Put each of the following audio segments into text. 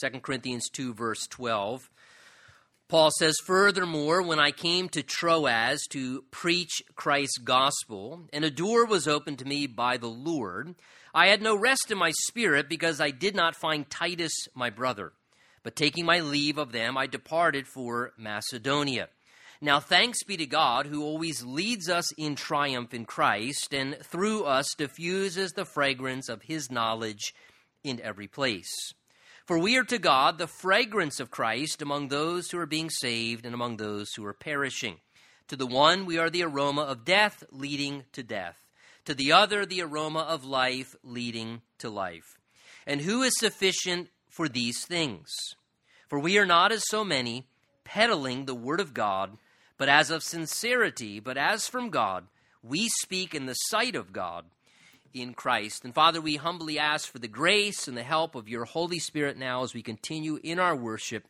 2 Corinthians 2, verse 12. Paul says, Furthermore, when I came to Troas to preach Christ's gospel, and a door was opened to me by the Lord, I had no rest in my spirit because I did not find Titus my brother. But taking my leave of them, I departed for Macedonia. Now, thanks be to God who always leads us in triumph in Christ, and through us diffuses the fragrance of his knowledge in every place. For we are to God the fragrance of Christ among those who are being saved and among those who are perishing. To the one, we are the aroma of death leading to death. To the other, the aroma of life leading to life. And who is sufficient for these things? For we are not as so many peddling the word of God but as of sincerity, but as from God, we speak in the sight of God in Christ. And Father, we humbly ask for the grace and the help of your Holy Spirit now as we continue in our worship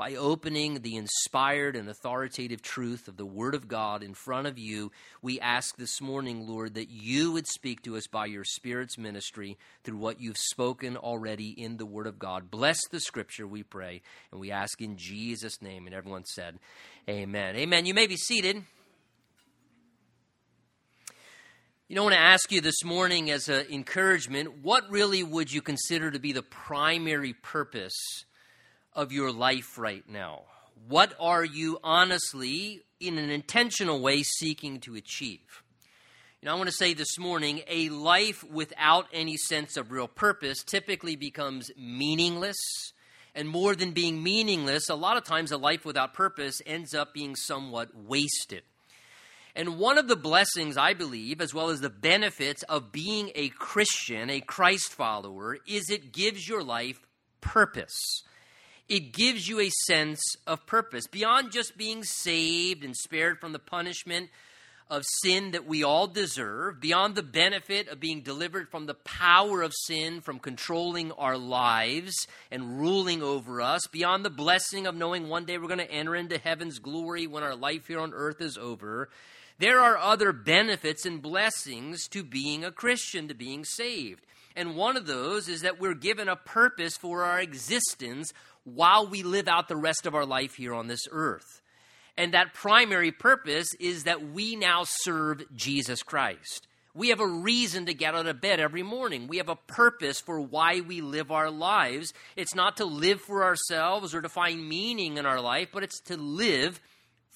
by opening the inspired and authoritative truth of the Word of God in front of you. We ask this morning, Lord, that you would speak to us by your Spirit's ministry through what you've spoken already in the Word of God. Bless the Scripture, we pray, and we ask in Jesus' name. And everyone said, Amen. Amen. You may be seated. You know, I want to ask you this morning as an encouragement what really would you consider to be the primary purpose of your life right now? What are you honestly, in an intentional way, seeking to achieve? You know, I want to say this morning a life without any sense of real purpose typically becomes meaningless. And more than being meaningless, a lot of times a life without purpose ends up being somewhat wasted. And one of the blessings, I believe, as well as the benefits of being a Christian, a Christ follower, is it gives your life purpose it gives you a sense of purpose beyond just being saved and spared from the punishment of sin that we all deserve, beyond the benefit of being delivered from the power of sin, from controlling our lives and ruling over us, beyond the blessing of knowing one day we're going to enter into heaven's glory when our life here on earth is over. There are other benefits and blessings to being a Christian, to being saved. And one of those is that we're given a purpose for our existence while we live out the rest of our life here on this earth. And that primary purpose is that we now serve Jesus Christ. We have a reason to get out of bed every morning. We have a purpose for why we live our lives. It's not to live for ourselves or to find meaning in our life, but it's to live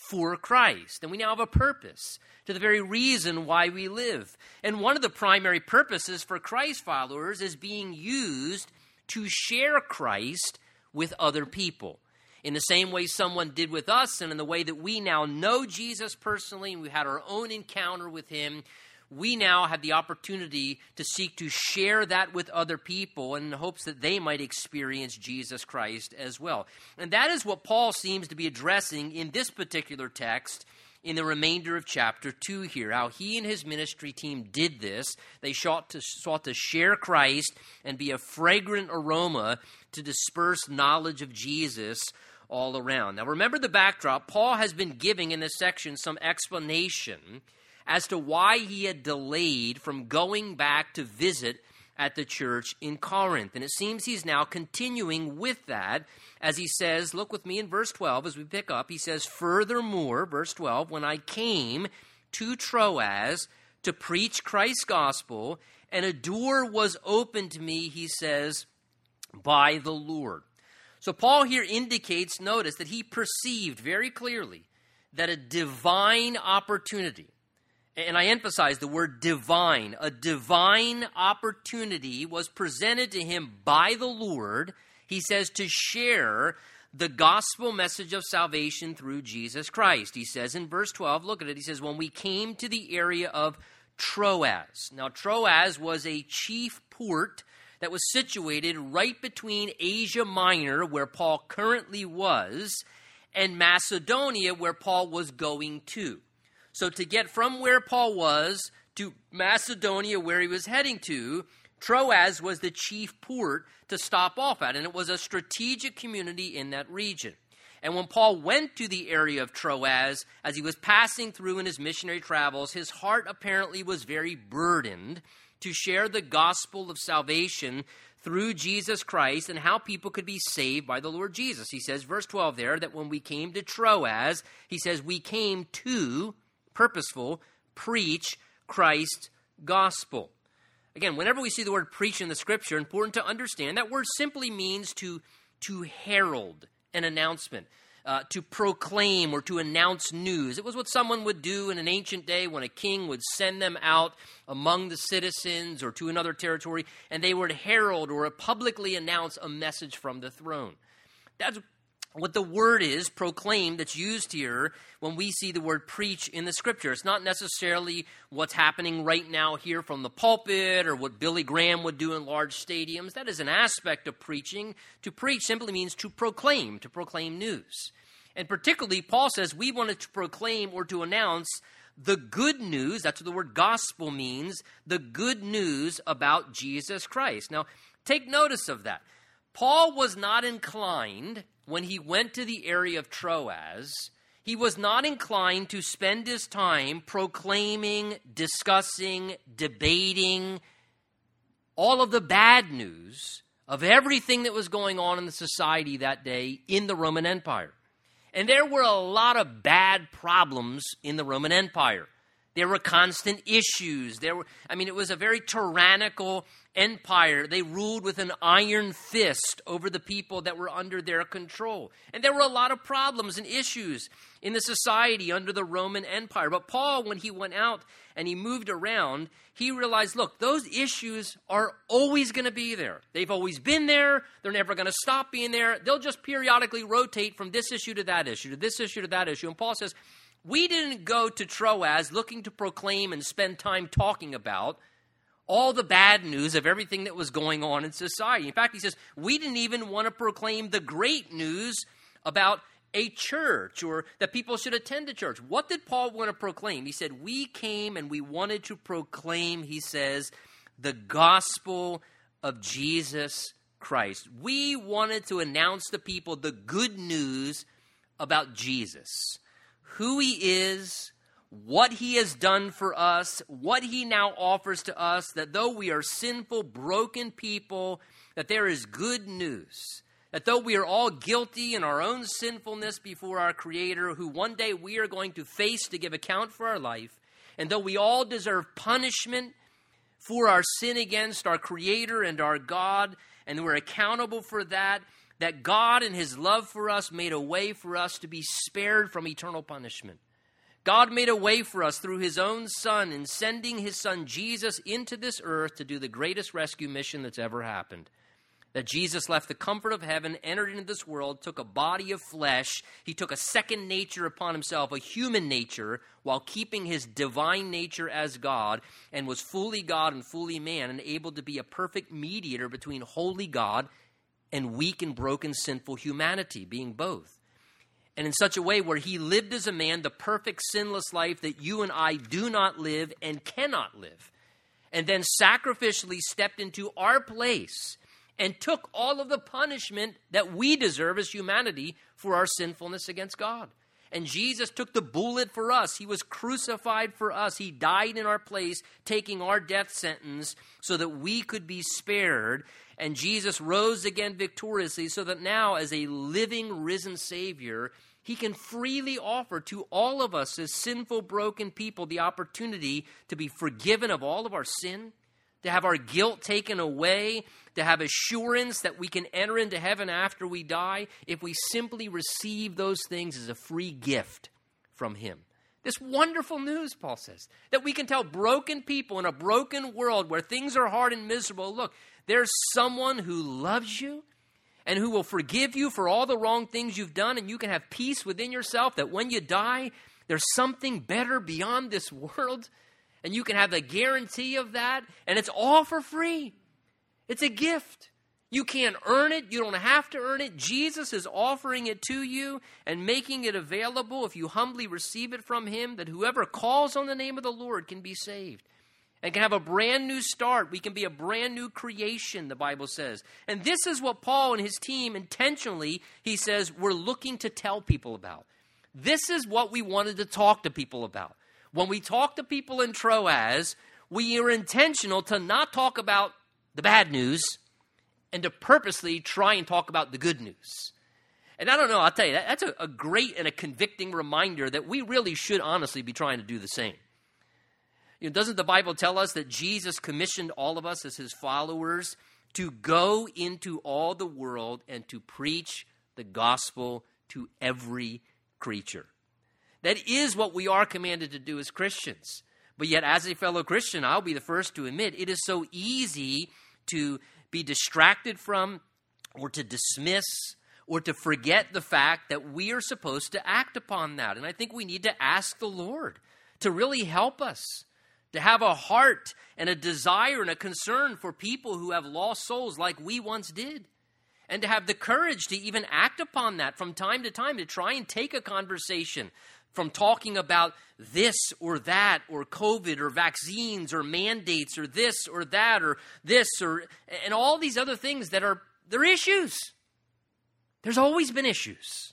for Christ. And we now have a purpose to the very reason why we live. And one of the primary purposes for Christ followers is being used to share Christ with other people. In the same way someone did with us, and in the way that we now know Jesus personally, and we had our own encounter with him, we now have the opportunity to seek to share that with other people in hopes that they might experience Jesus Christ as well. And that is what Paul seems to be addressing in this particular text in the remainder of chapter 2 here. How he and his ministry team did this. They sought to, sought to share Christ and be a fragrant aroma to disperse knowledge of Jesus all around. Now, remember the backdrop. Paul has been giving in this section some explanation as to why he had delayed from going back to visit at the church in Corinth. And it seems he's now continuing with that as he says, look with me in verse 12 as we pick up. He says, Furthermore, verse 12, when I came to Troas to preach Christ's gospel, and a door was opened to me, he says, by the Lord. So Paul here indicates, notice, that he perceived very clearly that a divine opportunity, and I emphasize the word divine, a divine opportunity was presented to him by the Lord, he says, to share the gospel message of salvation through Jesus Christ. He says in verse 12, look at it, he says, When we came to the area of Troas. Now, Troas was a chief port that was situated right between Asia Minor, where Paul currently was, and Macedonia, where Paul was going to. So, to get from where Paul was to Macedonia, where he was heading to, Troas was the chief port to stop off at, and it was a strategic community in that region. And when Paul went to the area of Troas, as he was passing through in his missionary travels, his heart apparently was very burdened to share the gospel of salvation through Jesus Christ and how people could be saved by the Lord Jesus. He says, verse 12 there, that when we came to Troas, he says, we came to, purposeful, preach Christ's gospel. Again, whenever we see the word preach in the scripture, important to understand that word simply means to, to herald an announcement uh, to proclaim or to announce news. It was what someone would do in an ancient day when a king would send them out among the citizens or to another territory, and they would herald or publicly announce a message from the throne. That's what the word is, proclaim, that's used here when we see the word preach in the scripture. It's not necessarily what's happening right now here from the pulpit or what Billy Graham would do in large stadiums. That is an aspect of preaching. To preach simply means to proclaim, to proclaim news. And particularly, Paul says we wanted to proclaim or to announce the good news. That's what the word gospel means the good news about Jesus Christ. Now, take notice of that. Paul was not inclined when he went to the area of Troas, he was not inclined to spend his time proclaiming, discussing, debating all of the bad news of everything that was going on in the society that day in the Roman Empire. And there were a lot of bad problems in the Roman Empire. There were constant issues. There were, I mean, it was a very tyrannical empire. They ruled with an iron fist over the people that were under their control. And there were a lot of problems and issues in the society under the Roman Empire. But Paul, when he went out and he moved around, he realized look, those issues are always going to be there. They've always been there. They're never going to stop being there. They'll just periodically rotate from this issue to that issue, to this issue to that issue. And Paul says, we didn't go to Troas looking to proclaim and spend time talking about all the bad news of everything that was going on in society. In fact, he says, we didn't even want to proclaim the great news about a church or that people should attend a church. What did Paul want to proclaim? He said, We came and we wanted to proclaim, he says, the gospel of Jesus Christ. We wanted to announce to people the good news about Jesus who he is, what he has done for us, what he now offers to us, that though we are sinful, broken people, that there is good news. That though we are all guilty in our own sinfulness before our Creator, who one day we are going to face to give account for our life, and though we all deserve punishment for our sin against our Creator and our God, and we're accountable for that, that God, in His love for us, made a way for us to be spared from eternal punishment. God made a way for us through His own Son in sending His Son Jesus into this earth to do the greatest rescue mission that's ever happened. That Jesus left the comfort of heaven, entered into this world, took a body of flesh. He took a second nature upon himself, a human nature, while keeping his divine nature as God, and was fully God and fully man, and able to be a perfect mediator between holy God and weak and broken sinful humanity, being both. And in such a way where he lived as a man the perfect sinless life that you and I do not live and cannot live. And then sacrificially stepped into our place and took all of the punishment that we deserve as humanity for our sinfulness against God. And Jesus took the bullet for us. He was crucified for us. He died in our place, taking our death sentence so that we could be spared. And Jesus rose again victoriously so that now, as a living, risen Savior, he can freely offer to all of us as sinful, broken people the opportunity to be forgiven of all of our sin, to have our guilt taken away, to have assurance that we can enter into heaven after we die if we simply receive those things as a free gift from Him. This wonderful news, Paul says, that we can tell broken people in a broken world where things are hard and miserable look, there's someone who loves you and who will forgive you for all the wrong things you've done, and you can have peace within yourself that when you die, there's something better beyond this world and you can have the guarantee of that, and it's all for free. It's a gift. You can't earn it. You don't have to earn it. Jesus is offering it to you and making it available if you humbly receive it from Him, that whoever calls on the name of the Lord can be saved and can have a brand new start. We can be a brand new creation, the Bible says. And this is what Paul and his team intentionally, he says, we're looking to tell people about. This is what we wanted to talk to people about. When we talk to people in Troas, we are intentional to not talk about the bad news and to purposely try and talk about the good news. And I don't know, I'll tell you, that, that's a, a great and a convicting reminder that we really should honestly be trying to do the same. You know, doesn't the Bible tell us that Jesus commissioned all of us as his followers to go into all the world and to preach the gospel to every creature? That is what we are commanded to do as Christians. But yet, as a fellow Christian, I'll be the first to admit it is so easy to be distracted from or to dismiss or to forget the fact that we are supposed to act upon that. And I think we need to ask the Lord to really help us, to have a heart and a desire and a concern for people who have lost souls like we once did. And to have the courage to even act upon that from time to time, to try and take a conversation from talking about this or that or COVID or vaccines or mandates or this or that or this or and all these other things that are they're issues. There's always been issues.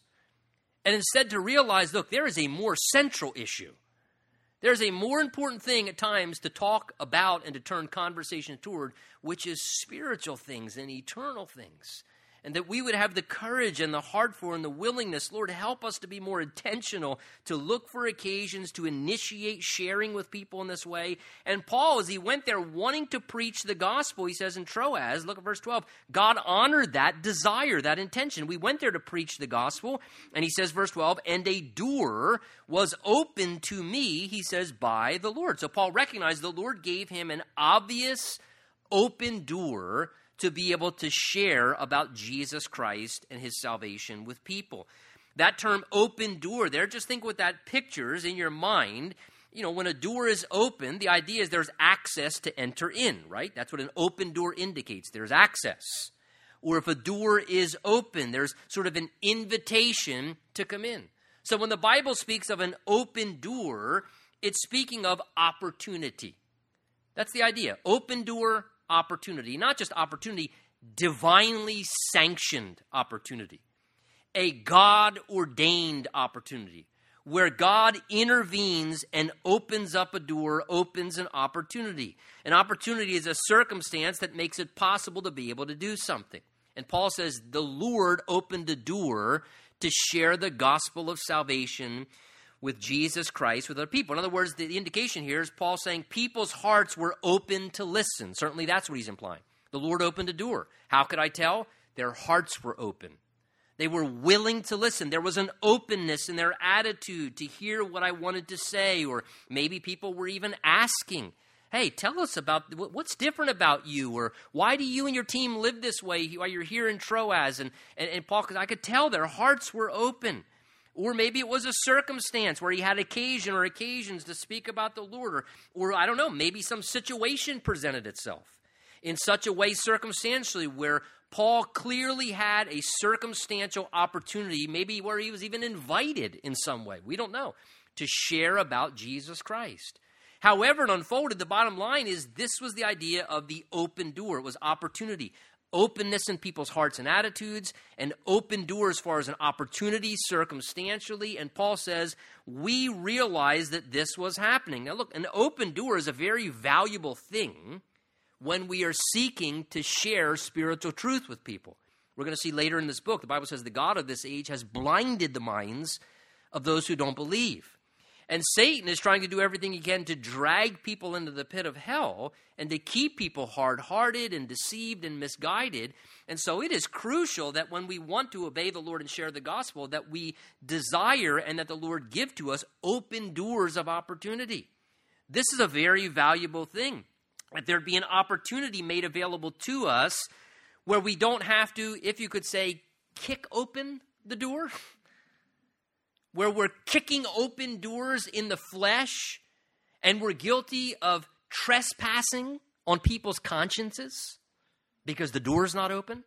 And instead, to realize look, there is a more central issue. There's a more important thing at times to talk about and to turn conversation toward, which is spiritual things and eternal things and that we would have the courage and the heart for and the willingness, Lord, help us to be more intentional, to look for occasions, to initiate sharing with people in this way. And Paul, as he went there wanting to preach the gospel, he says in Troas, look at verse 12, God honored that desire, that intention. We went there to preach the gospel, and he says, verse 12, and a door was open to me, he says, by the Lord. So Paul recognized the Lord gave him an obvious open door to be able to share about Jesus Christ and his salvation with people. That term open door there, just think what that pictures in your mind. You know, when a door is open, the idea is there's access to enter in, right? That's what an open door indicates. There's access. Or if a door is open, there's sort of an invitation to come in. So when the Bible speaks of an open door, it's speaking of opportunity. That's the idea. Open door, opportunity, not just opportunity, divinely sanctioned opportunity, a God ordained opportunity where God intervenes and opens up a door, opens an opportunity. An opportunity is a circumstance that makes it possible to be able to do something. And Paul says the Lord opened a door to share the gospel of salvation with Jesus Christ with other people. In other words, the indication here is Paul saying people's hearts were open to listen. Certainly that's what he's implying. The Lord opened a door. How could I tell? Their hearts were open. They were willing to listen. There was an openness in their attitude to hear what I wanted to say, or maybe people were even asking, Hey, tell us about what's different about you, or why do you and your team live this way while you're here in Troas? And, and, and Paul, because I could tell their hearts were open. Or maybe it was a circumstance where he had occasion or occasions to speak about the Lord. Or, or I don't know, maybe some situation presented itself in such a way circumstantially where Paul clearly had a circumstantial opportunity, maybe where he was even invited in some way. We don't know, to share about Jesus Christ. However, it unfolded, the bottom line is this was the idea of the open door. It was opportunity openness in people's hearts and attitudes, and open door as far as an opportunity circumstantially. And Paul says, we realize that this was happening. Now, look, an open door is a very valuable thing when we are seeking to share spiritual truth with people. We're going to see later in this book, the Bible says the God of this age has blinded the minds of those who don't believe. And Satan is trying to do everything he can to drag people into the pit of hell and to keep people hard hearted and deceived and misguided. And so it is crucial that when we want to obey the Lord and share the gospel, that we desire and that the Lord give to us open doors of opportunity. This is a very valuable thing. That there be an opportunity made available to us where we don't have to, if you could say, kick open the door. where we're kicking open doors in the flesh and we're guilty of trespassing on people's consciences because the door's not open.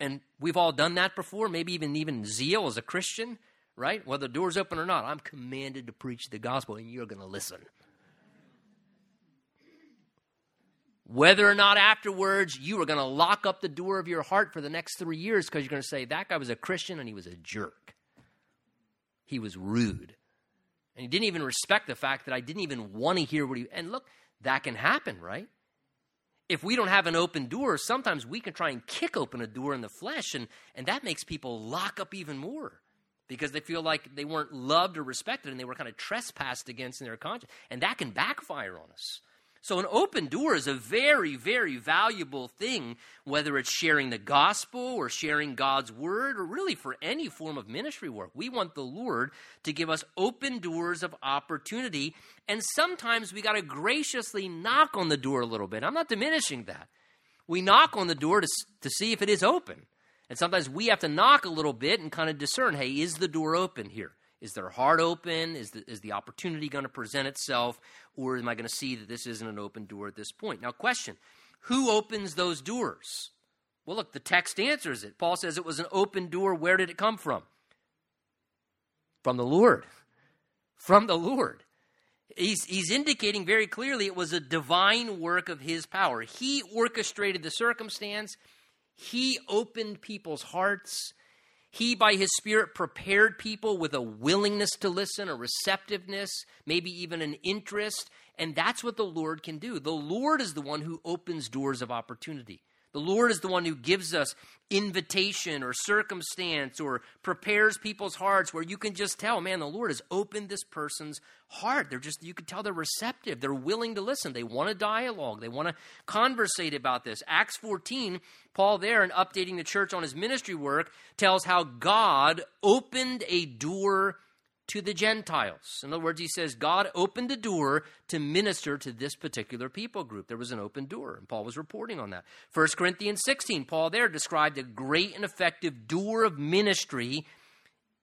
And we've all done that before, maybe even even zeal as a Christian, right? Whether the door's open or not, I'm commanded to preach the gospel and you're going to listen. Whether or not afterwards you are going to lock up the door of your heart for the next three years because you're going to say, that guy was a Christian and he was a jerk. He was rude. And he didn't even respect the fact that I didn't even want to hear what he. And look, that can happen, right? if we don't have an open door, sometimes we can try and kick open a door in the flesh, and, and that makes people lock up even more because they feel like they weren't loved or respected and they were kind of trespassed against in their conscience. And that can backfire on us. So, an open door is a very, very valuable thing, whether it's sharing the gospel or sharing God's word or really for any form of ministry work. We want the Lord to give us open doors of opportunity. And sometimes we got to graciously knock on the door a little bit. I'm not diminishing that. We knock on the door to, to see if it is open. And sometimes we have to knock a little bit and kind of discern hey, is the door open here? Is their heart open? Is the, is the opportunity going to present itself? Or am I going to see that this isn't an open door at this point? Now, question Who opens those doors? Well, look, the text answers it. Paul says it was an open door. Where did it come from? From the Lord. From the Lord. He's, he's indicating very clearly it was a divine work of his power. He orchestrated the circumstance, he opened people's hearts, he, by his Spirit, prepared people with a willingness to listen, a receptiveness, maybe even an interest. And that's what the Lord can do. The Lord is the one who opens doors of opportunity. The Lord is the one who gives us invitation or circumstance or prepares people's hearts where you can just tell, man, the Lord has opened this person's heart. They're just, you can tell they're receptive. They're willing to listen. They want a dialogue. They want to conversate about this. Acts 14, Paul, there, in updating the church on his ministry work, tells how God opened a door to the Gentiles. In other words, he says God opened a door to minister to this particular people group. There was an open door, and Paul was reporting on that. 1 Corinthians 16, Paul there described a great and effective door of ministry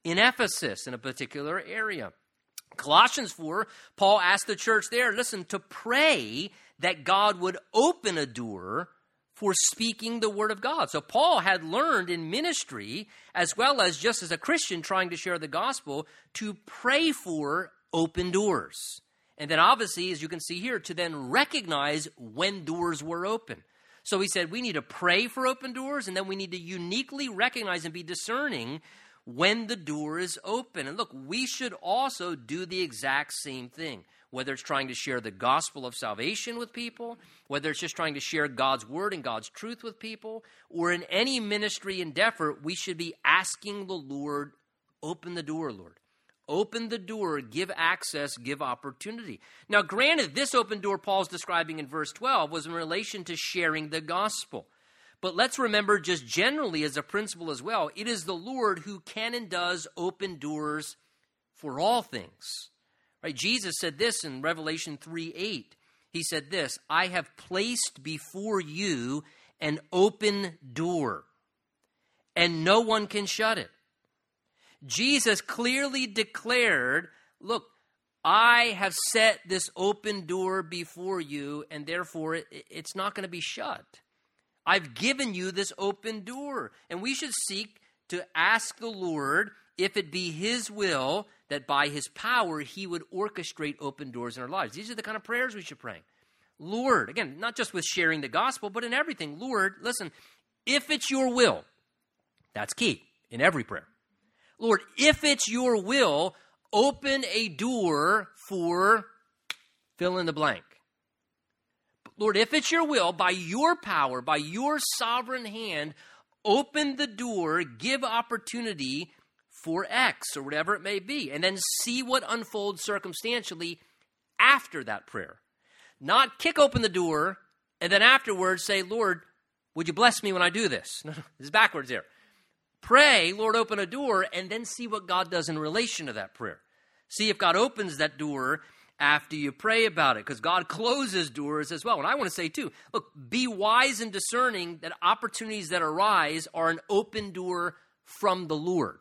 in Ephesus in a particular area. Colossians 4, Paul asked the church there, listen, to pray that God would open a door for speaking the word of God. So Paul had learned in ministry, as well as just as a Christian trying to share the gospel, to pray for open doors. And then, obviously, as you can see here, to then recognize when doors were open. So he said we need to pray for open doors, and then we need to uniquely recognize and be discerning when the door is open. And look, we should also do the exact same thing whether it's trying to share the gospel of salvation with people, whether it's just trying to share God's word and God's truth with people, or in any ministry endeavor, we should be asking the Lord, open the door, Lord. Open the door, give access, give opportunity. Now, granted, this open door Paul's describing in verse 12 was in relation to sharing the gospel. But let's remember, just generally as a principle as well, it is the Lord who can and does open doors for all things. Right? Jesus said this in Revelation 3 8. He said this I have placed before you an open door, and no one can shut it. Jesus clearly declared, Look, I have set this open door before you, and therefore it, it's not going to be shut. I've given you this open door. And we should seek to ask the Lord if it be His will that by his power he would orchestrate open doors in our lives. These are the kind of prayers we should pray. Lord, again, not just with sharing the gospel, but in everything. Lord, listen, if it's your will, that's key in every prayer. Lord, if it's your will, open a door for fill in the blank. Lord, if it's your will, by your power, by your sovereign hand, open the door, give opportunity for X or whatever it may be, and then see what unfolds circumstantially after that prayer. Not kick open the door and then afterwards say, Lord, would you bless me when I do this? No, no, this is backwards here. Pray, Lord, open a door, and then see what God does in relation to that prayer. See if God opens that door after you pray about it, because God closes doors as well. And I want to say, too, look, be wise and discerning that opportunities that arise are an open door from the Lord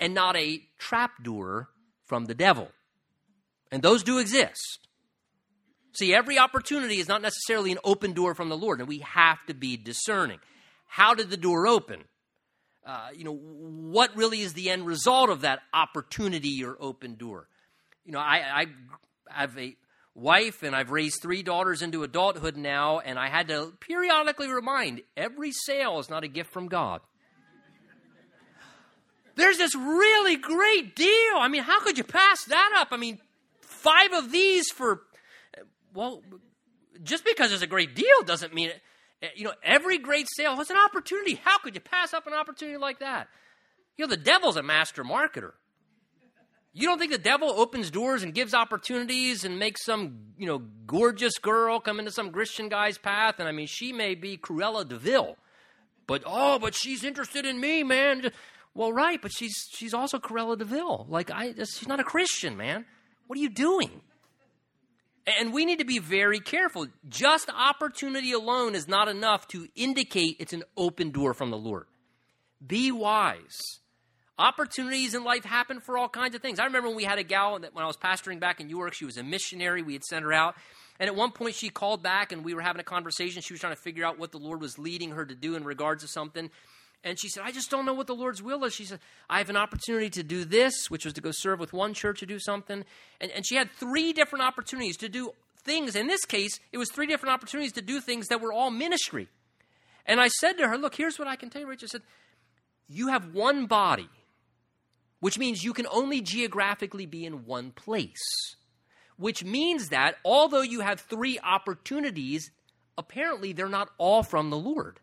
and not a trapdoor from the devil. And those do exist. See, every opportunity is not necessarily an open door from the Lord, and we have to be discerning. How did the door open? Uh, you know, what really is the end result of that opportunity or open door? You know, I, I have a wife and I've raised three daughters into adulthood now, and I had to periodically remind every sale is not a gift from God. There's this really great deal. I mean, how could you pass that up? I mean, five of these for, well, just because it's a great deal doesn't mean it. You know, every great sale has an opportunity. How could you pass up an opportunity like that? You know, the devil's a master marketer. You don't think the devil opens doors and gives opportunities and makes some, you know, gorgeous girl come into some Christian guy's path? And I mean, she may be Cruella de Vil, but oh, but she's interested in me, man. Well, right, but she's she's also Cruella de Vil. Like I, she's not a Christian, man. What are you doing? And we need to be very careful. Just opportunity alone is not enough to indicate it's an open door from the Lord. Be wise. Opportunities in life happen for all kinds of things. I remember when we had a gal that when I was pastoring back in New York, she was a missionary. We had sent her out. And at one point, she called back and we were having a conversation. She was trying to figure out what the Lord was leading her to do in regards to something. And she said, I just don't know what the Lord's will is. She said, I have an opportunity to do this, which was to go serve with one church to do something. And, and she had three different opportunities to do things. In this case, it was three different opportunities to do things that were all ministry. And I said to her, Look, here's what I can tell you, Rich. I said, You have one body, which means you can only geographically be in one place. Which means that although you have three opportunities, apparently they're not all from the Lord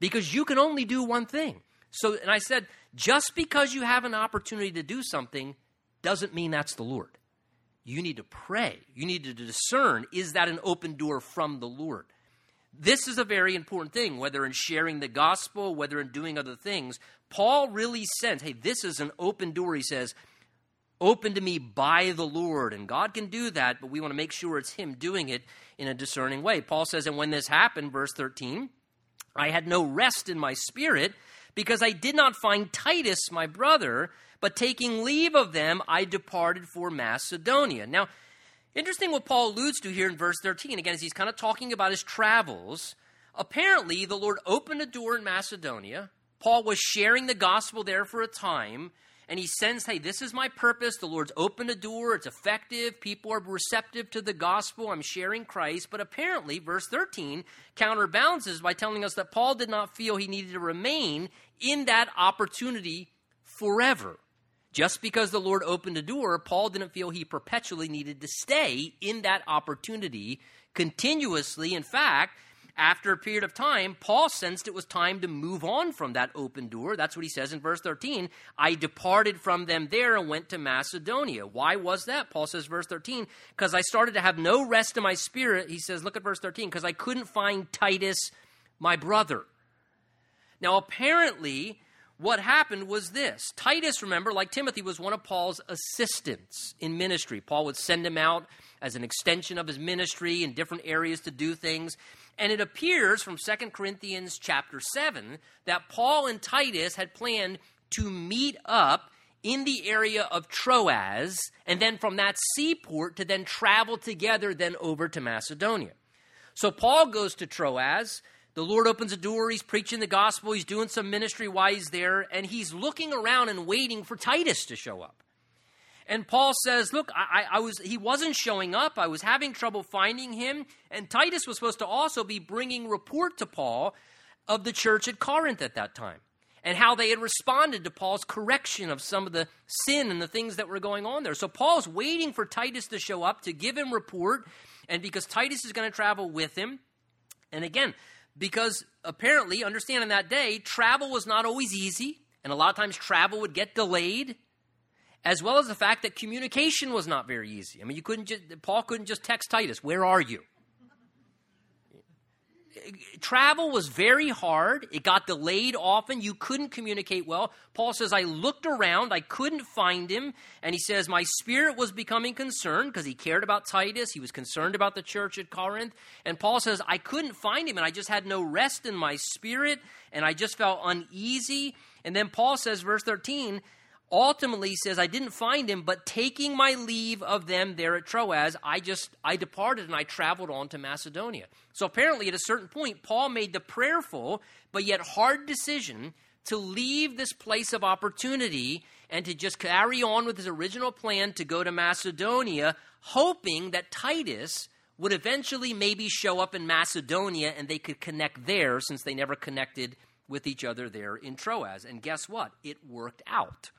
because you can only do one thing. So, and I said, just because you have an opportunity to do something doesn't mean that's the Lord. You need to pray. You need to discern is that an open door from the Lord? This is a very important thing, whether in sharing the gospel, whether in doing other things. Paul really sends, hey, this is an open door. He says, open to me by the Lord. And God can do that, but we want to make sure it's Him doing it in a discerning way. Paul says, and when this happened, verse 13, I had no rest in my spirit because I did not find Titus, my brother, but taking leave of them, I departed for Macedonia. Now, interesting what Paul alludes to here in verse 13. Again, as he's kind of talking about his travels, apparently the Lord opened a door in Macedonia. Paul was sharing the gospel there for a time and he sends, hey, this is my purpose. The Lord's opened a door. It's effective. People are receptive to the gospel. I'm sharing Christ. But apparently, verse 13 counterbalances by telling us that Paul did not feel he needed to remain in that opportunity forever. Just because the Lord opened a door, Paul didn't feel he perpetually needed to stay in that opportunity continuously. In fact, after a period of time, Paul sensed it was time to move on from that open door. That's what he says in verse 13. I departed from them there and went to Macedonia. Why was that? Paul says, verse 13, because I started to have no rest in my spirit. He says, look at verse 13, because I couldn't find Titus, my brother. Now, apparently, what happened was this Titus, remember, like Timothy, was one of Paul's assistants in ministry. Paul would send him out as an extension of his ministry in different areas to do things. And it appears from 2 Corinthians chapter 7 that Paul and Titus had planned to meet up in the area of Troas, and then from that seaport to then travel together then over to Macedonia. So Paul goes to Troas. The Lord opens a door. He's preaching the gospel. He's doing some ministry while he's there, and he's looking around and waiting for Titus to show up. And Paul says, Look, I, I, was, he wasn't showing up. I was having trouble finding him. And Titus was supposed to also be bringing report to Paul of the church at Corinth at that time and how they had responded to Paul's correction of some of the sin and the things that were going on there. So Paul's waiting for Titus to show up to give him report. And because Titus is going to travel with him, and again, because apparently, understand in that day, travel was not always easy, and a lot of times travel would get delayed as well as the fact that communication was not very easy. I mean, you couldn't just, Paul couldn't just text Titus, Where are you? Travel was very hard. It got delayed often. You couldn't communicate well. Paul says, I looked around, I couldn't find him. And he says, My spirit was becoming concerned because he cared about Titus. He was concerned about the church at Corinth. And Paul says, I couldn't find him, and I just had no rest in my spirit, and I just felt uneasy. And then Paul says, verse 13, ultimately says i didn't find him but taking my leave of them there at troas i just i departed and i traveled on to macedonia. So apparently at a certain point paul made the prayerful but yet hard decision to leave this place of opportunity and to just carry on with his original plan to go to macedonia hoping that titus would eventually maybe show up in macedonia and they could connect there since they never connected with each other there in troas. And guess what? It worked out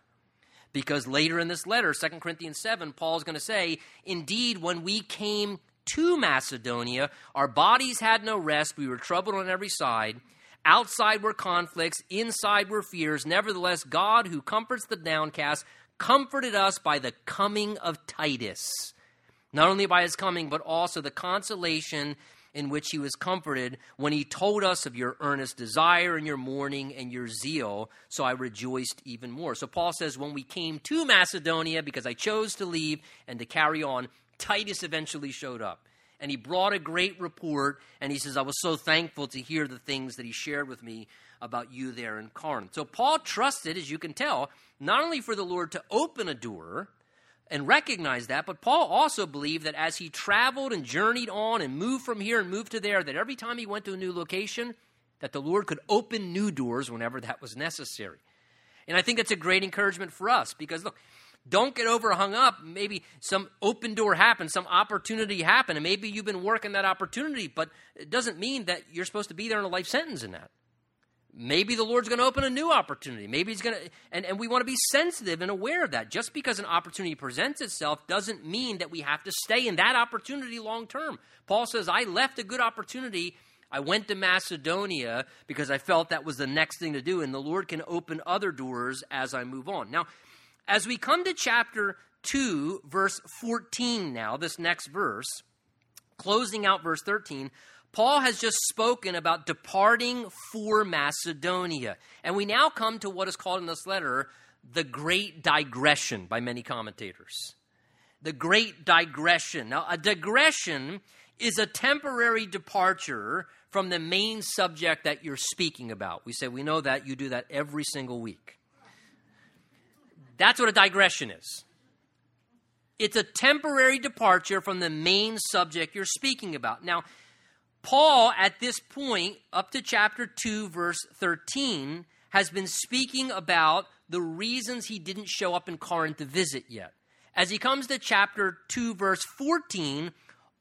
because later in this letter, 2 Corinthians 7, Paul is going to say, Indeed, when we came to Macedonia, our bodies had no rest. We were troubled on every side. Outside were conflicts, inside were fears. Nevertheless, God, who comforts the downcast, comforted us by the coming of Titus. Not only by his coming, but also the consolation in which he was comforted when he told us of your earnest desire and your mourning and your zeal. So I rejoiced even more. So Paul says, when we came to Macedonia, because I chose to leave and to carry on, Titus eventually showed up. And he brought a great report, and he says, I was so thankful to hear the things that he shared with me about you there in Corinth. So Paul trusted, as you can tell, not only for the Lord to open a door, and recognized that. But Paul also believed that as he traveled and journeyed on and moved from here and moved to there, that every time he went to a new location, that the Lord could open new doors whenever that was necessary. And I think that's a great encouragement for us because look, don't get over hung up. Maybe some open door happened, some opportunity happened, and maybe you've been working that opportunity, but it doesn't mean that you're supposed to be there in a life sentence in that. Maybe the Lord's going to open a new opportunity. Maybe He's going to, and, and we want to be sensitive and aware of that. Just because an opportunity presents itself doesn't mean that we have to stay in that opportunity long term. Paul says, I left a good opportunity. I went to Macedonia because I felt that was the next thing to do, and the Lord can open other doors as I move on. Now, as we come to chapter 2, verse 14 now, this next verse, closing out verse 13, Paul has just spoken about departing for Macedonia. And we now come to what is called in this letter the Great Digression by many commentators. The Great Digression. Now, a digression is a temporary departure from the main subject that you're speaking about. We say we know that you do that every single week. That's what a digression is. It's a temporary departure from the main subject you're speaking about. Now, Paul, at this point, up to chapter 2, verse 13, has been speaking about the reasons he didn't show up in Corinth to visit yet. As he comes to chapter 2, verse 14,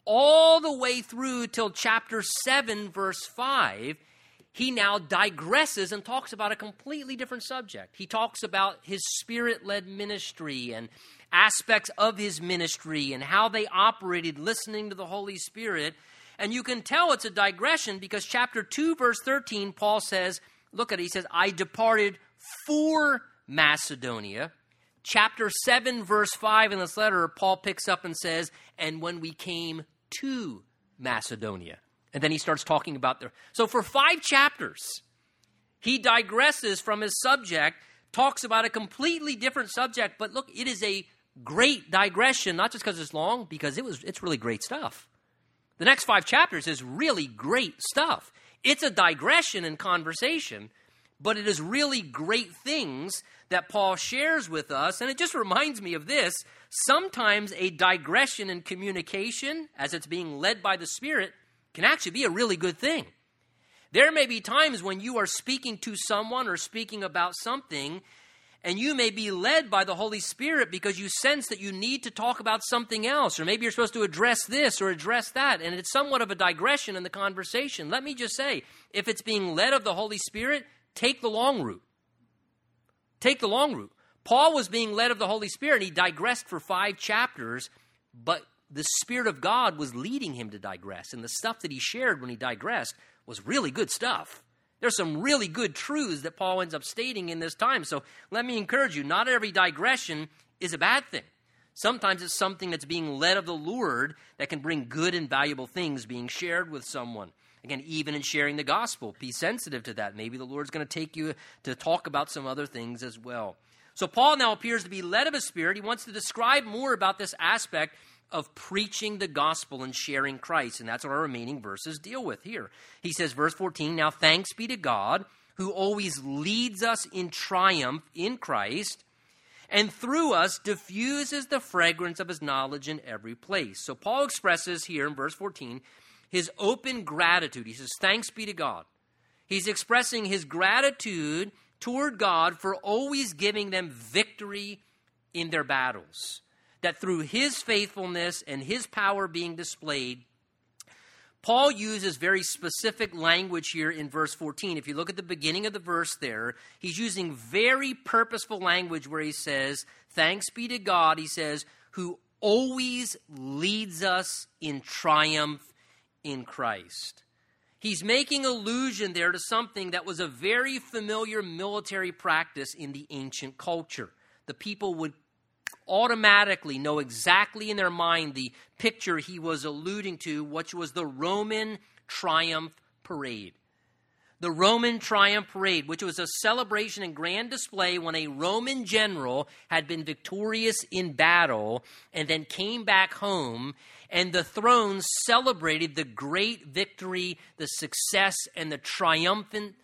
all the way through till chapter 7, verse 5, he now digresses and talks about a completely different subject. He talks about his spirit led ministry and aspects of his ministry and how they operated listening to the Holy Spirit. And you can tell it's a digression because chapter 2, verse 13, Paul says, look at it, he says, I departed for Macedonia. Chapter 7, verse 5 in this letter, Paul picks up and says, and when we came to Macedonia. And then he starts talking about there. So for five chapters, he digresses from his subject, talks about a completely different subject, but look, it is a great digression, not just because it's long, because it was it's really great stuff. The next five chapters is really great stuff. It's a digression in conversation, but it is really great things that Paul shares with us. And it just reminds me of this. Sometimes a digression in communication, as it's being led by the Spirit, can actually be a really good thing. There may be times when you are speaking to someone or speaking about something, and you may be led by the Holy Spirit because you sense that you need to talk about something else, or maybe you're supposed to address this or address that, and it's somewhat of a digression in the conversation. Let me just say if it's being led of the Holy Spirit, take the long route. Take the long route. Paul was being led of the Holy Spirit, and he digressed for five chapters, but the Spirit of God was leading him to digress, and the stuff that he shared when he digressed was really good stuff. There's some really good truths that Paul ends up stating in this time. So let me encourage you not every digression is a bad thing. Sometimes it's something that's being led of the Lord that can bring good and valuable things being shared with someone. Again, even in sharing the gospel, be sensitive to that. Maybe the Lord's going to take you to talk about some other things as well. So, Paul now appears to be led of a spirit. He wants to describe more about this aspect of preaching the gospel and sharing Christ. And that's what our remaining verses deal with here. He says, verse 14, Now thanks be to God who always leads us in triumph in Christ and through us diffuses the fragrance of his knowledge in every place. So Paul expresses here in verse 14 his open gratitude. He says, Thanks be to God. He's expressing his gratitude toward God for always giving them victory in their battles that through his faithfulness and his power being displayed, Paul uses very specific language here in verse 14. If you look at the beginning of the verse there, he's using very purposeful language where he says, Thanks be to God, he says, who always leads us in triumph in Christ. He's making allusion there to something that was a very familiar military practice in the ancient culture. The people would automatically know exactly in their mind the picture he was alluding to, which was the Roman triumph parade. The Roman triumph parade, which was a celebration and grand display when a Roman general had been victorious in battle and then came back home, and the throne celebrated the great victory, the success, and the triumphant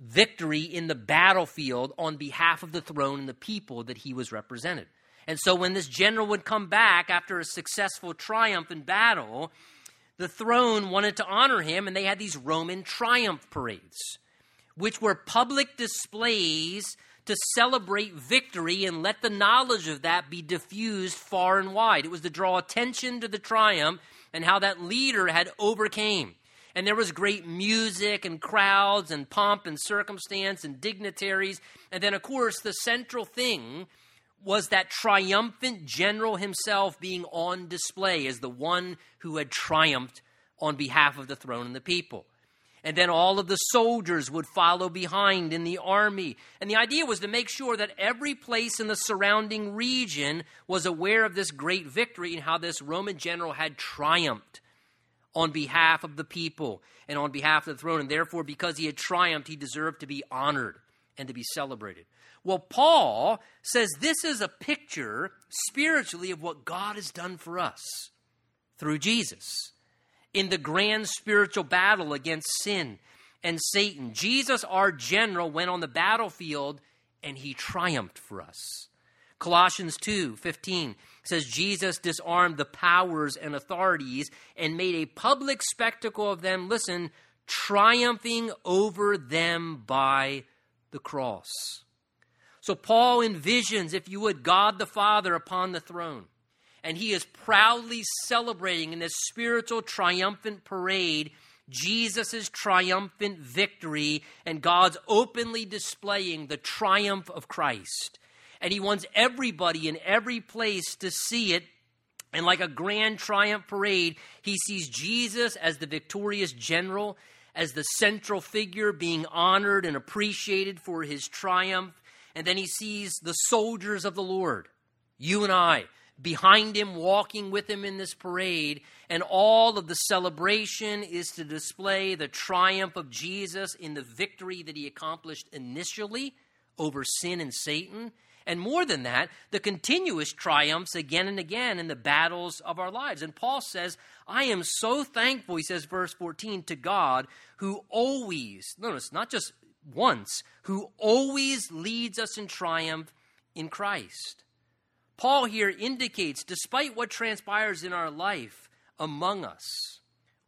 victory in the battlefield on behalf of the throne and the people that he was represented. And so when this general would come back after a successful triumph in battle, the throne wanted to honor him, and they had these Roman triumph parades, which were public displays to celebrate victory and let the knowledge of that be diffused far and wide. It was to draw attention to the triumph and how that leader had overcame. And there was great music and crowds and pomp and circumstance and dignitaries. And then, of course, the central thing was that triumphant general himself being on display as the one who had triumphed on behalf of the throne and the people. And then all of the soldiers would follow behind in the army. And the idea was to make sure that every place in the surrounding region was aware of this great victory and how this Roman general had triumphed on behalf of the people and on behalf of the throne. And therefore, because he had triumphed, he deserved to be honored and to be celebrated. Well, Paul says this is a picture spiritually of what God has done for us through Jesus in the grand spiritual battle against sin and Satan. Jesus, our general, went on the battlefield and he triumphed for us. Colossians 2 15 says, Jesus disarmed the powers and authorities and made a public spectacle of them, listen, triumphing over them by the cross. So Paul envisions, if you would, God the Father upon the throne. And he is proudly celebrating in this spiritual triumphant parade Jesus' triumphant victory and God's openly displaying the triumph of Christ. And he wants everybody in every place to see it. And like a grand triumph parade, he sees Jesus as the victorious general, as the central figure being honored and appreciated for his triumph. And then he sees the soldiers of the Lord, you and I, behind him, walking with him in this parade. And all of the celebration is to display the triumph of Jesus in the victory that he accomplished initially over sin and Satan. And more than that, the continuous triumphs again and again in the battles of our lives. And Paul says, I am so thankful, he says, verse 14, to God who always, notice, not just once, who always leads us in triumph in Christ. Paul here indicates, despite what transpires in our life among us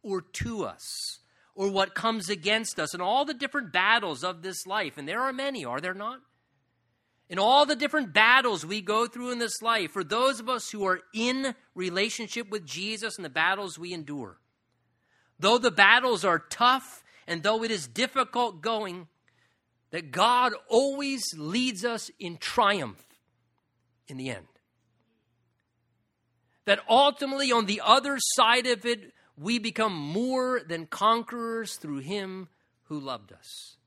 or to us, or what comes against us, and all the different battles of this life, and there are many, are there not? In all the different battles we go through in this life, for those of us who are in relationship with Jesus and the battles we endure, though the battles are tough and though it is difficult going, that God always leads us in triumph in the end. That ultimately, on the other side of it, we become more than conquerors through Him who loved us.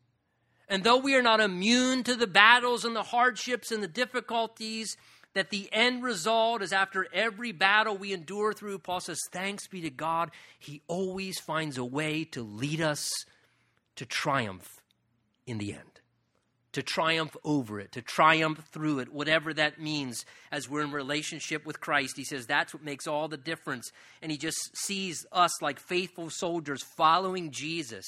And though we are not immune to the battles and the hardships and the difficulties, that the end result is after every battle we endure through, Paul says, Thanks be to God, He always finds a way to lead us to triumph in the end to triumph over it, to triumph through it, whatever that means as we're in relationship with Christ. He says that's what makes all the difference. And he just sees us like faithful soldiers following Jesus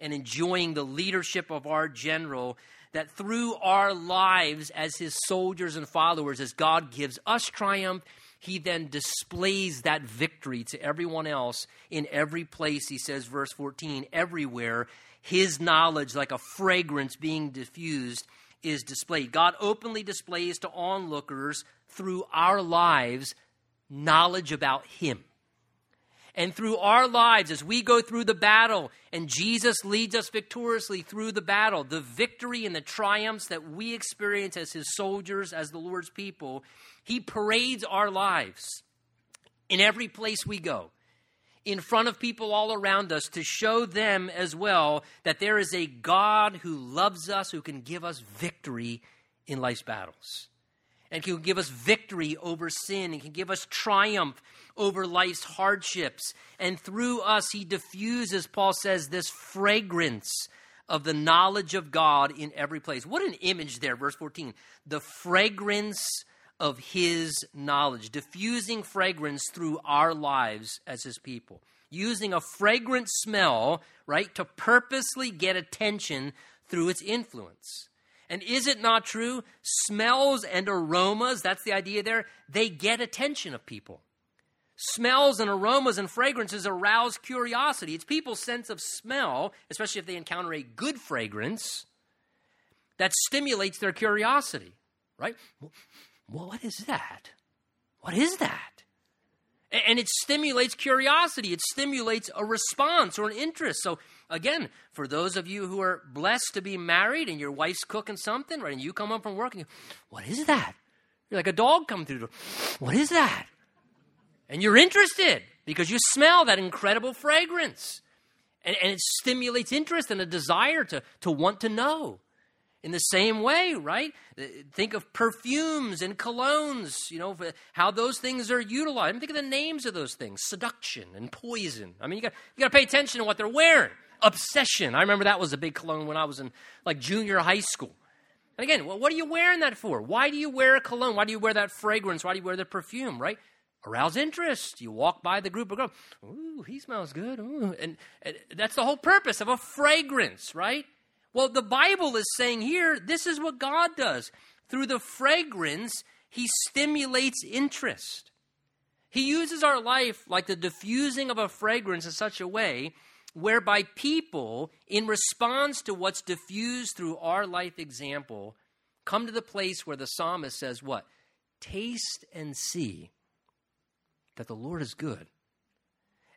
and enjoying the leadership of our general. That through our lives as his soldiers and followers, as God gives us triumph, he then displays that victory to everyone else in every place, he says, verse 14, everywhere his knowledge, like a fragrance being diffused, is displayed. God openly displays to onlookers through our lives knowledge about him. And through our lives, as we go through the battle, and Jesus leads us victoriously through the battle, the victory and the triumphs that we experience as his soldiers, as the Lord's people, he parades our lives in every place we go in front of people all around us to show them as well that there is a God who loves us, who can give us victory in life's battles. And can give us victory over sin and can give us triumph over life's hardships. And through us, he diffuses, Paul says, this fragrance of the knowledge of God in every place. What an image there, verse 14. The fragrance of his knowledge, diffusing fragrance through our lives as his people, using a fragrant smell, right, to purposely get attention through its influence. And is it not true? Smells and aromas, that's the idea there, they get attention of people. Smells and aromas and fragrances arouse curiosity. It's people's sense of smell, especially if they encounter a good fragrance, that stimulates their curiosity, right? Well, what is that? What is that? And it stimulates curiosity. It stimulates a response or an interest. So, again, for those of you who are blessed to be married and your wife's cooking something, right, and you come up from work and you, what is that? You're like a dog coming through the door. What is that? And you're interested because you smell that incredible fragrance. And, and it stimulates interest and a desire to, to want to know. In the same way, right? Uh, think of perfumes and colognes, you know, uh, how those things are utilized. I mean, think of the names of those things seduction and poison. I mean, you got, you got to pay attention to what they're wearing. Obsession. I remember that was a big cologne when I was in like junior high school. And again, what are you wearing that for? Why do you wear a cologne? Why do you wear that fragrance? Why do you wear the perfume, right? Arouse interest. You walk by the group of girls. Ooh, he smells good. Ooh. And, and that's the whole purpose of a fragrance, right? Well, the Bible is saying here this is what God does. Through the fragrance, He stimulates interest. He uses our life like the diffusing of a fragrance in such a way whereby people, in response to what's diffused through our life example, come to the place where the psalmist says, What? Taste and see that the Lord is good.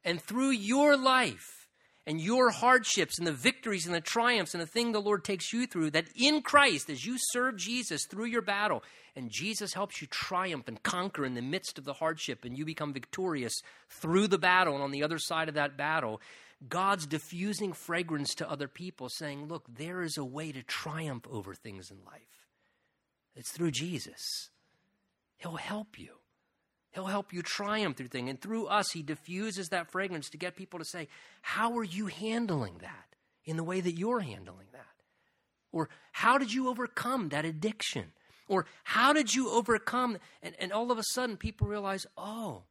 And through your life, and your hardships and the victories and the triumphs and the thing the Lord takes you through, that in Christ, as you serve Jesus through your battle, and Jesus helps you triumph and conquer in the midst of the hardship, and you become victorious through the battle and on the other side of that battle, God's diffusing fragrance to other people, saying, Look, there is a way to triumph over things in life. It's through Jesus. He'll help you. He'll help you triumph through things. And through us, He diffuses that fragrance to get people to say, How are you handling that in the way that you're handling that? Or how did you overcome that addiction? Or how did you overcome? And, and all of a sudden, people realize, Oh,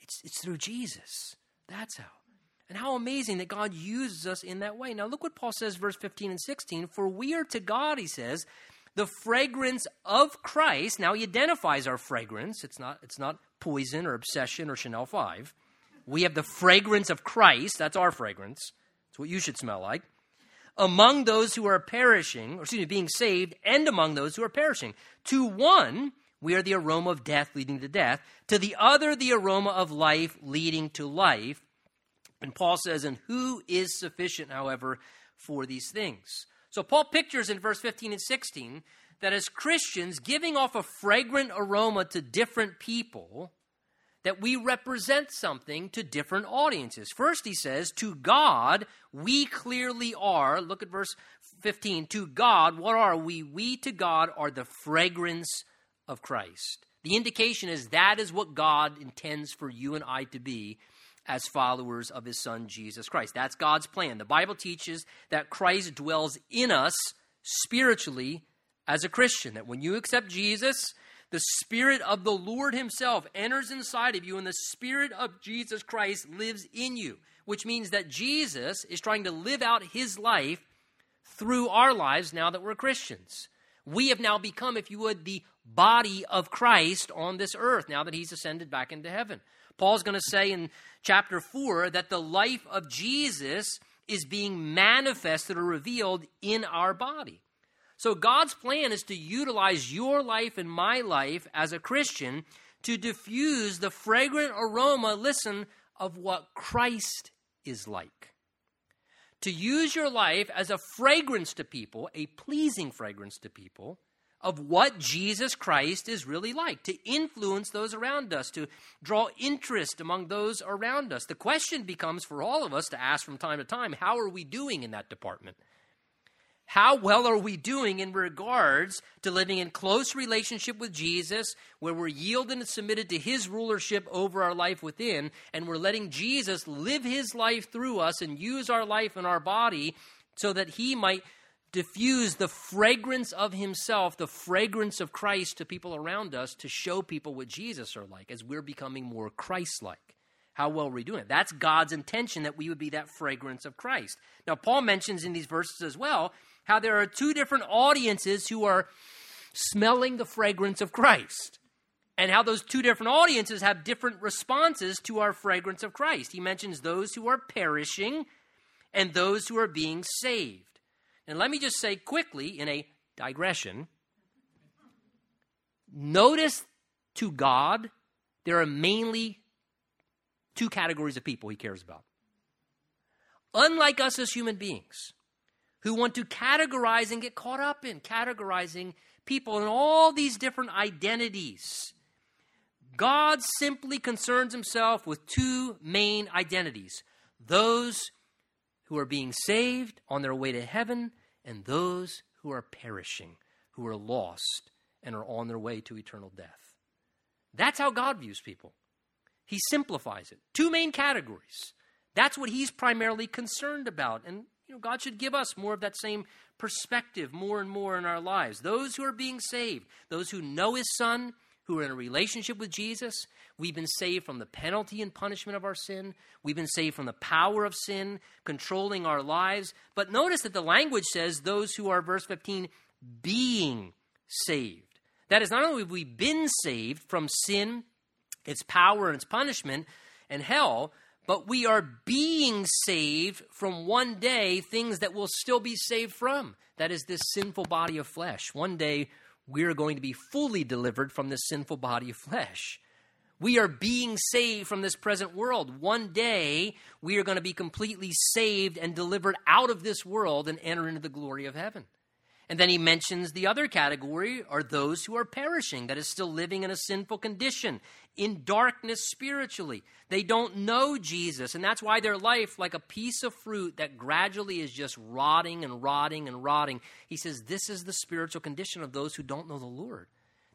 it's, it's through Jesus. That's how. And how amazing that God uses us in that way. Now, look what Paul says, verse 15 and 16. For we are to God, he says, the fragrance of Christ. Now he identifies our fragrance. It's not, it's not poison or obsession or Chanel 5. We have the fragrance of Christ. That's our fragrance. It's what you should smell like. Among those who are perishing, or excuse me, being saved, and among those who are perishing. To one, we are the aroma of death leading to death. To the other, the aroma of life leading to life. And Paul says, And who is sufficient, however, for these things? So Paul pictures in verse 15 and 16 that as Christians, giving off a fragrant aroma to different people, that we represent something to different audiences. First, he says, To God, we clearly are. Look at verse 15. To God, what are we? We to God are the fragrance of Christ. The indication is that is what God intends for you and I to be as followers of his son Jesus Christ. That's God's plan. The Bible teaches that Christ dwells in us spiritually as a Christian, that when you accept Jesus, the Spirit of the Lord Himself enters inside of you, and the Spirit of Jesus Christ lives in you, which means that Jesus is trying to live out His life through our lives now that we're Christians. We have now become, if you would, the body of Christ on this earth now that He's ascended back into heaven. Paul's going to say in chapter 4 that the life of Jesus is being manifested or revealed in our body. So God's plan is to utilize your life and my life as a Christian to diffuse the fragrant aroma, listen, of what Christ is like. To use your life as a fragrance to people, a pleasing fragrance to people, of what Jesus Christ is really like, to influence those around us, to draw interest among those around us. The question becomes for all of us to ask from time to time how are we doing in that department? How well are we doing in regards to living in close relationship with Jesus, where we're yielded and submitted to his rulership over our life within, and we're letting Jesus live his life through us and use our life and our body so that he might diffuse the fragrance of himself, the fragrance of Christ to people around us to show people what Jesus are like as we're becoming more Christ like. How well are we doing it? That's God's intention that we would be that fragrance of Christ. Now, Paul mentions in these verses as well how there are two different audiences who are smelling the fragrance of Christ. And how those two different audiences have different responses to our fragrance of Christ. He mentions those who are perishing and those who are being saved. And let me just say quickly, in a digression, notice to God, there are mainly two categories of people he cares about. Unlike us as human beings, who want to categorize and get caught up in categorizing people in all these different identities. God simply concerns himself with two main identities those who are being saved on their way to heaven and those who are perishing, who are lost and are on their way to eternal death. That's how God views people. He simplifies it. Two main categories. That's what he's primarily concerned about. And you know, God should give us more of that same perspective more and more in our lives. Those who are being saved, those who know his son, who are in a relationship with Jesus. We've been saved from the penalty and punishment of our sin. We've been saved from the power of sin controlling our lives. But notice that the language says those who are, verse 15, being saved. That is, not only have we been saved from sin, its power and its punishment, and hell, but we are being saved from one day things that will still be saved from. That is this sinful body of flesh. One day we are going to be fully delivered from this sinful body of flesh. We are being saved from this present world. One day, we are going to be completely saved and delivered out of this world and enter into the glory of heaven. And then he mentions the other category are those who are perishing, that is, still living in a sinful condition, in darkness spiritually. They don't know Jesus, and that's why their life, like a piece of fruit that gradually is just rotting and rotting and rotting. He says, This is the spiritual condition of those who don't know the Lord.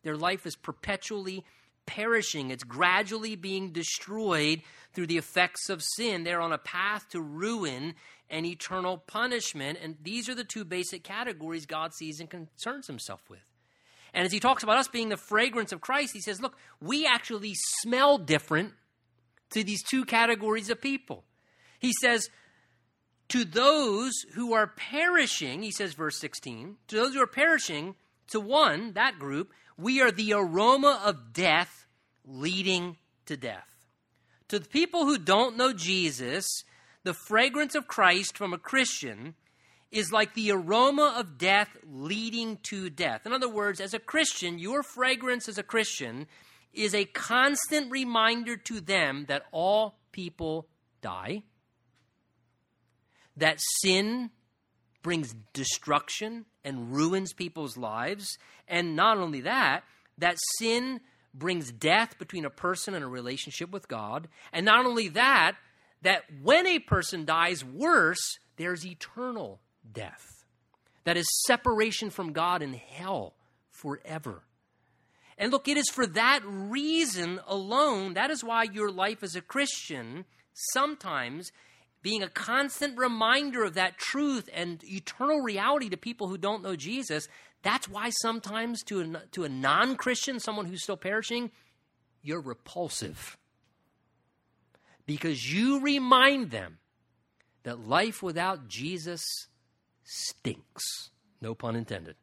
Their life is perpetually perishing, it's gradually being destroyed through the effects of sin. They're on a path to ruin and eternal punishment. And these are the two basic categories God sees and concerns himself with. And as he talks about us being the fragrance of Christ, he says, look, we actually smell different to these two categories of people. He says, to those who are perishing, he says, verse 16, to those who are perishing, to one, that group, we are the aroma of death leading to death. To the people who don't know Jesus, the fragrance of Christ from a Christian is like the aroma of death leading to death. In other words, as a Christian, your fragrance as a Christian is a constant reminder to them that all people die, that sin brings destruction and ruins people's lives. And not only that, that sin brings death between a person and a relationship with God. And not only that, that when a person dies, worse, there's eternal death. That is separation from God in hell forever. And look, it is for that reason alone, that is why your life as a Christian sometimes being a constant reminder of that truth and eternal reality to people who don't know Jesus, that's why sometimes to a, to a non Christian, someone who's still perishing, you're repulsive. Because you remind them that life without Jesus stinks. No pun intended.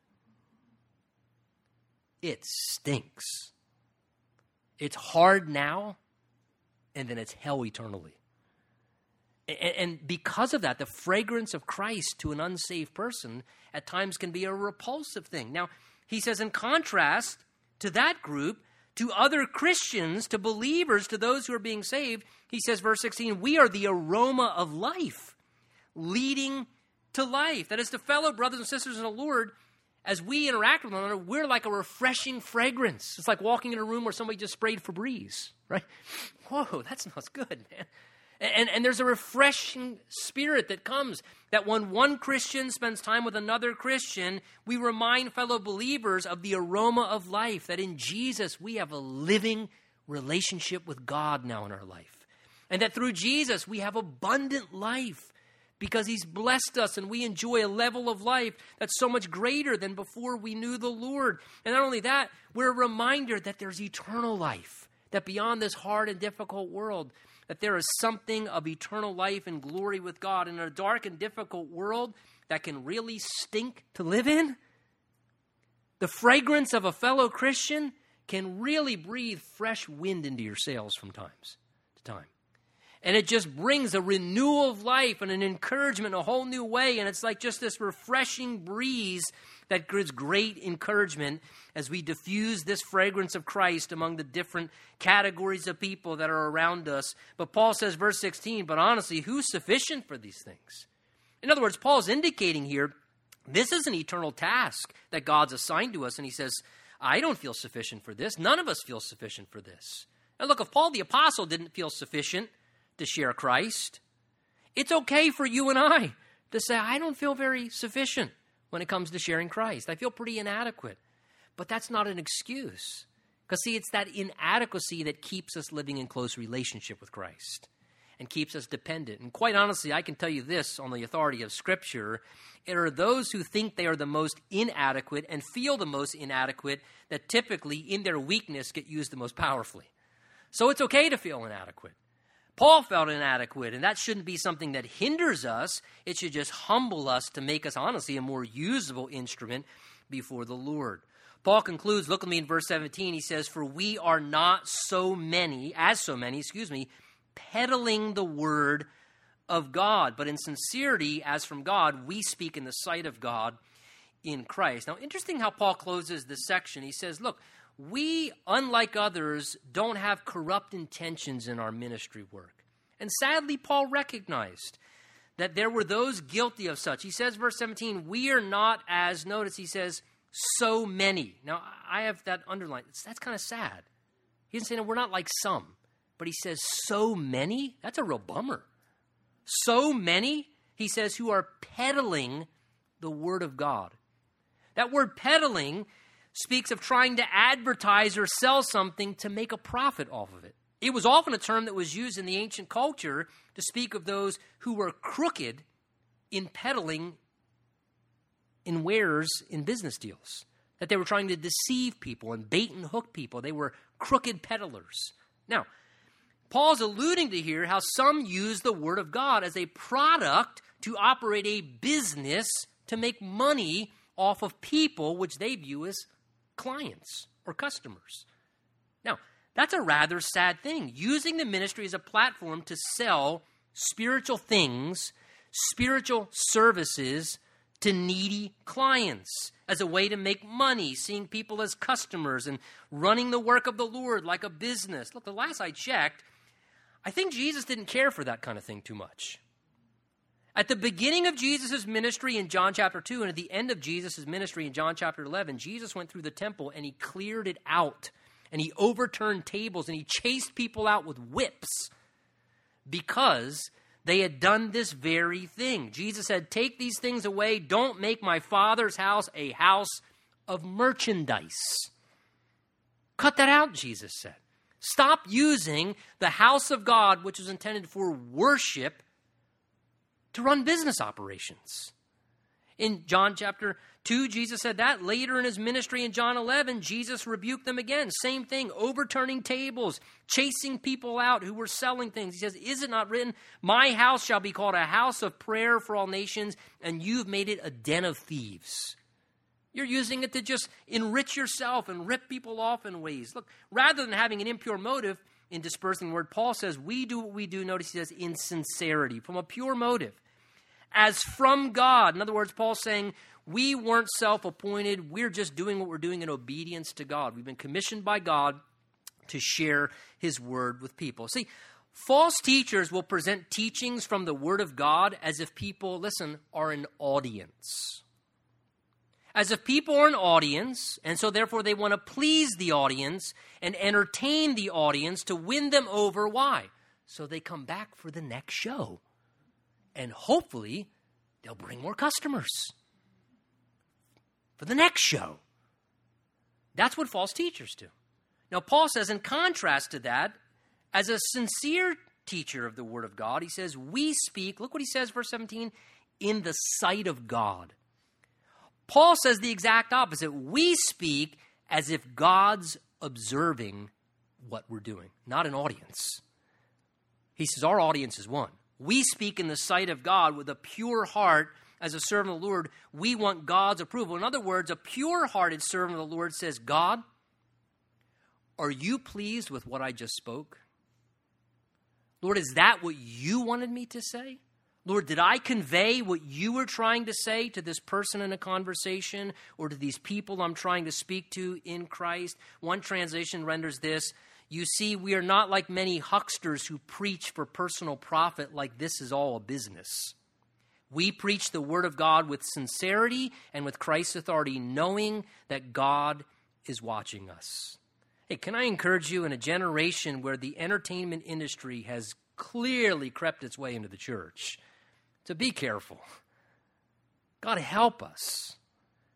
It stinks. It's hard now, and then it's hell eternally. And because of that, the fragrance of Christ to an unsaved person at times can be a repulsive thing. Now, he says, in contrast to that group, to other Christians, to believers, to those who are being saved, he says, verse 16, we are the aroma of life, leading to life. That is, to fellow brothers and sisters in the Lord, as we interact with one another, we're like a refreshing fragrance. It's like walking in a room where somebody just sprayed Febreze, right? Whoa, that smells good, man. And, and there's a refreshing spirit that comes that when one Christian spends time with another Christian, we remind fellow believers of the aroma of life, that in Jesus we have a living relationship with God now in our life. And that through Jesus we have abundant life because he's blessed us and we enjoy a level of life that's so much greater than before we knew the Lord. And not only that, we're a reminder that there's eternal life, that beyond this hard and difficult world, that there is something of eternal life and glory with God in a dark and difficult world that can really stink to live in. The fragrance of a fellow Christian can really breathe fresh wind into your sails from times to time. And it just brings a renewal of life and an encouragement a whole new way. And it's like just this refreshing breeze that gives great encouragement as we diffuse this fragrance of Christ among the different categories of people that are around us. But Paul says, verse 16, but honestly, who's sufficient for these things? In other words, Paul's indicating here this is an eternal task that God's assigned to us. And he says, I don't feel sufficient for this. None of us feel sufficient for this. And look, if Paul the Apostle didn't feel sufficient, to share Christ. It's okay for you and I to say, I don't feel very sufficient when it comes to sharing Christ. I feel pretty inadequate. But that's not an excuse. Because, see, it's that inadequacy that keeps us living in close relationship with Christ and keeps us dependent. And quite honestly, I can tell you this on the authority of Scripture it are those who think they are the most inadequate and feel the most inadequate that typically, in their weakness, get used the most powerfully. So it's okay to feel inadequate. Paul felt inadequate, and that shouldn't be something that hinders us. It should just humble us to make us, honestly, a more usable instrument before the Lord. Paul concludes, look at me in verse 17. He says, For we are not so many, as so many, excuse me, peddling the word of God, but in sincerity, as from God, we speak in the sight of God in Christ. Now, interesting how Paul closes this section. He says, Look, we, unlike others, don't have corrupt intentions in our ministry work. And sadly, Paul recognized that there were those guilty of such. He says, verse 17, we are not as, notice, he says, so many. Now, I have that underlined. That's kind of sad. He doesn't say, no, we're not like some, but he says, so many? That's a real bummer. So many, he says, who are peddling the word of God. That word peddling speaks of trying to advertise or sell something to make a profit off of it. It was often a term that was used in the ancient culture to speak of those who were crooked in peddling in wares in business deals. That they were trying to deceive people and bait and hook people. They were crooked peddlers. Now, Paul's alluding to here how some use the Word of God as a product to operate a business to make money off of people which they view as clients or customers. Now, that's a rather sad thing. Using the ministry as a platform to sell spiritual things, spiritual services to needy clients as a way to make money, seeing people as customers and running the work of the Lord like a business. Look, the last I checked, I think Jesus didn't care for that kind of thing too much. At the beginning of Jesus' ministry in John chapter 2 and at the end of Jesus' ministry in John chapter 11, Jesus went through the temple and he cleared it out. And he overturned tables and he chased people out with whips because they had done this very thing. Jesus said, Take these things away. Don't make my Father's house a house of merchandise. Cut that out, Jesus said. Stop using the house of God, which was intended for worship to run business operations. In John chapter 2, Jesus said that. Later in his ministry in John 11, Jesus rebuked them again. Same thing, overturning tables, chasing people out who were selling things. He says, Is it not written, My house shall be called a house of prayer for all nations, and you've made it a den of thieves? You're using it to just enrich yourself and rip people off in ways. Look, rather than having an impure motive in dispersing the word, Paul says, We do what we do, notice he says, in sincerity, from a pure motive as from God. In other words, Paul's saying, we weren't self appointed. We're just doing what we're doing in obedience to God. We've been commissioned by God to share his word with people. See, false teachers will present teachings from the word of God as if people, listen, are an audience. As if people are an audience, and so therefore they want to please the audience and entertain the audience to win them over. Why? So they come back for the next show. And hopefully they'll bring more customers for the next show. That's what false teachers do. Now, Paul says, in contrast to that, as a sincere teacher of the Word of God, he says, We speak, look what he says, verse 17, in the sight of God. Paul says the exact opposite. We speak as if God's observing what we're doing, not an audience. He says, Our audience is one. We speak in the sight of God with a pure heart as a servant of the Lord, we want God's approval. In other words, a pure hearted servant of the Lord says, God, are you pleased with what I just spoke? Lord, is that what you wanted me to say? Lord, did I convey what you were trying to say to this person in a conversation or to these people I'm trying to speak to in Christ? One translation renders this You see, we are not like many hucksters who preach for personal profit, like this is all a business. We preach the Word of God with sincerity and with Christ's authority, knowing that God is watching us. Hey, can I encourage you in a generation where the entertainment industry has clearly crept its way into the church to be careful? God help us.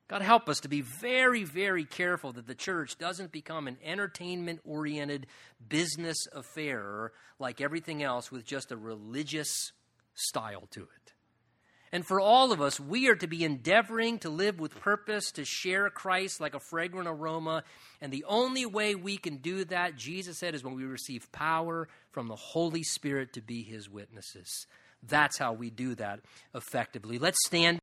God help us to be very, very careful that the church doesn't become an entertainment oriented business affair like everything else with just a religious style to it. And for all of us, we are to be endeavoring to live with purpose, to share Christ like a fragrant aroma. And the only way we can do that, Jesus said, is when we receive power from the Holy Spirit to be his witnesses. That's how we do that effectively. Let's stand.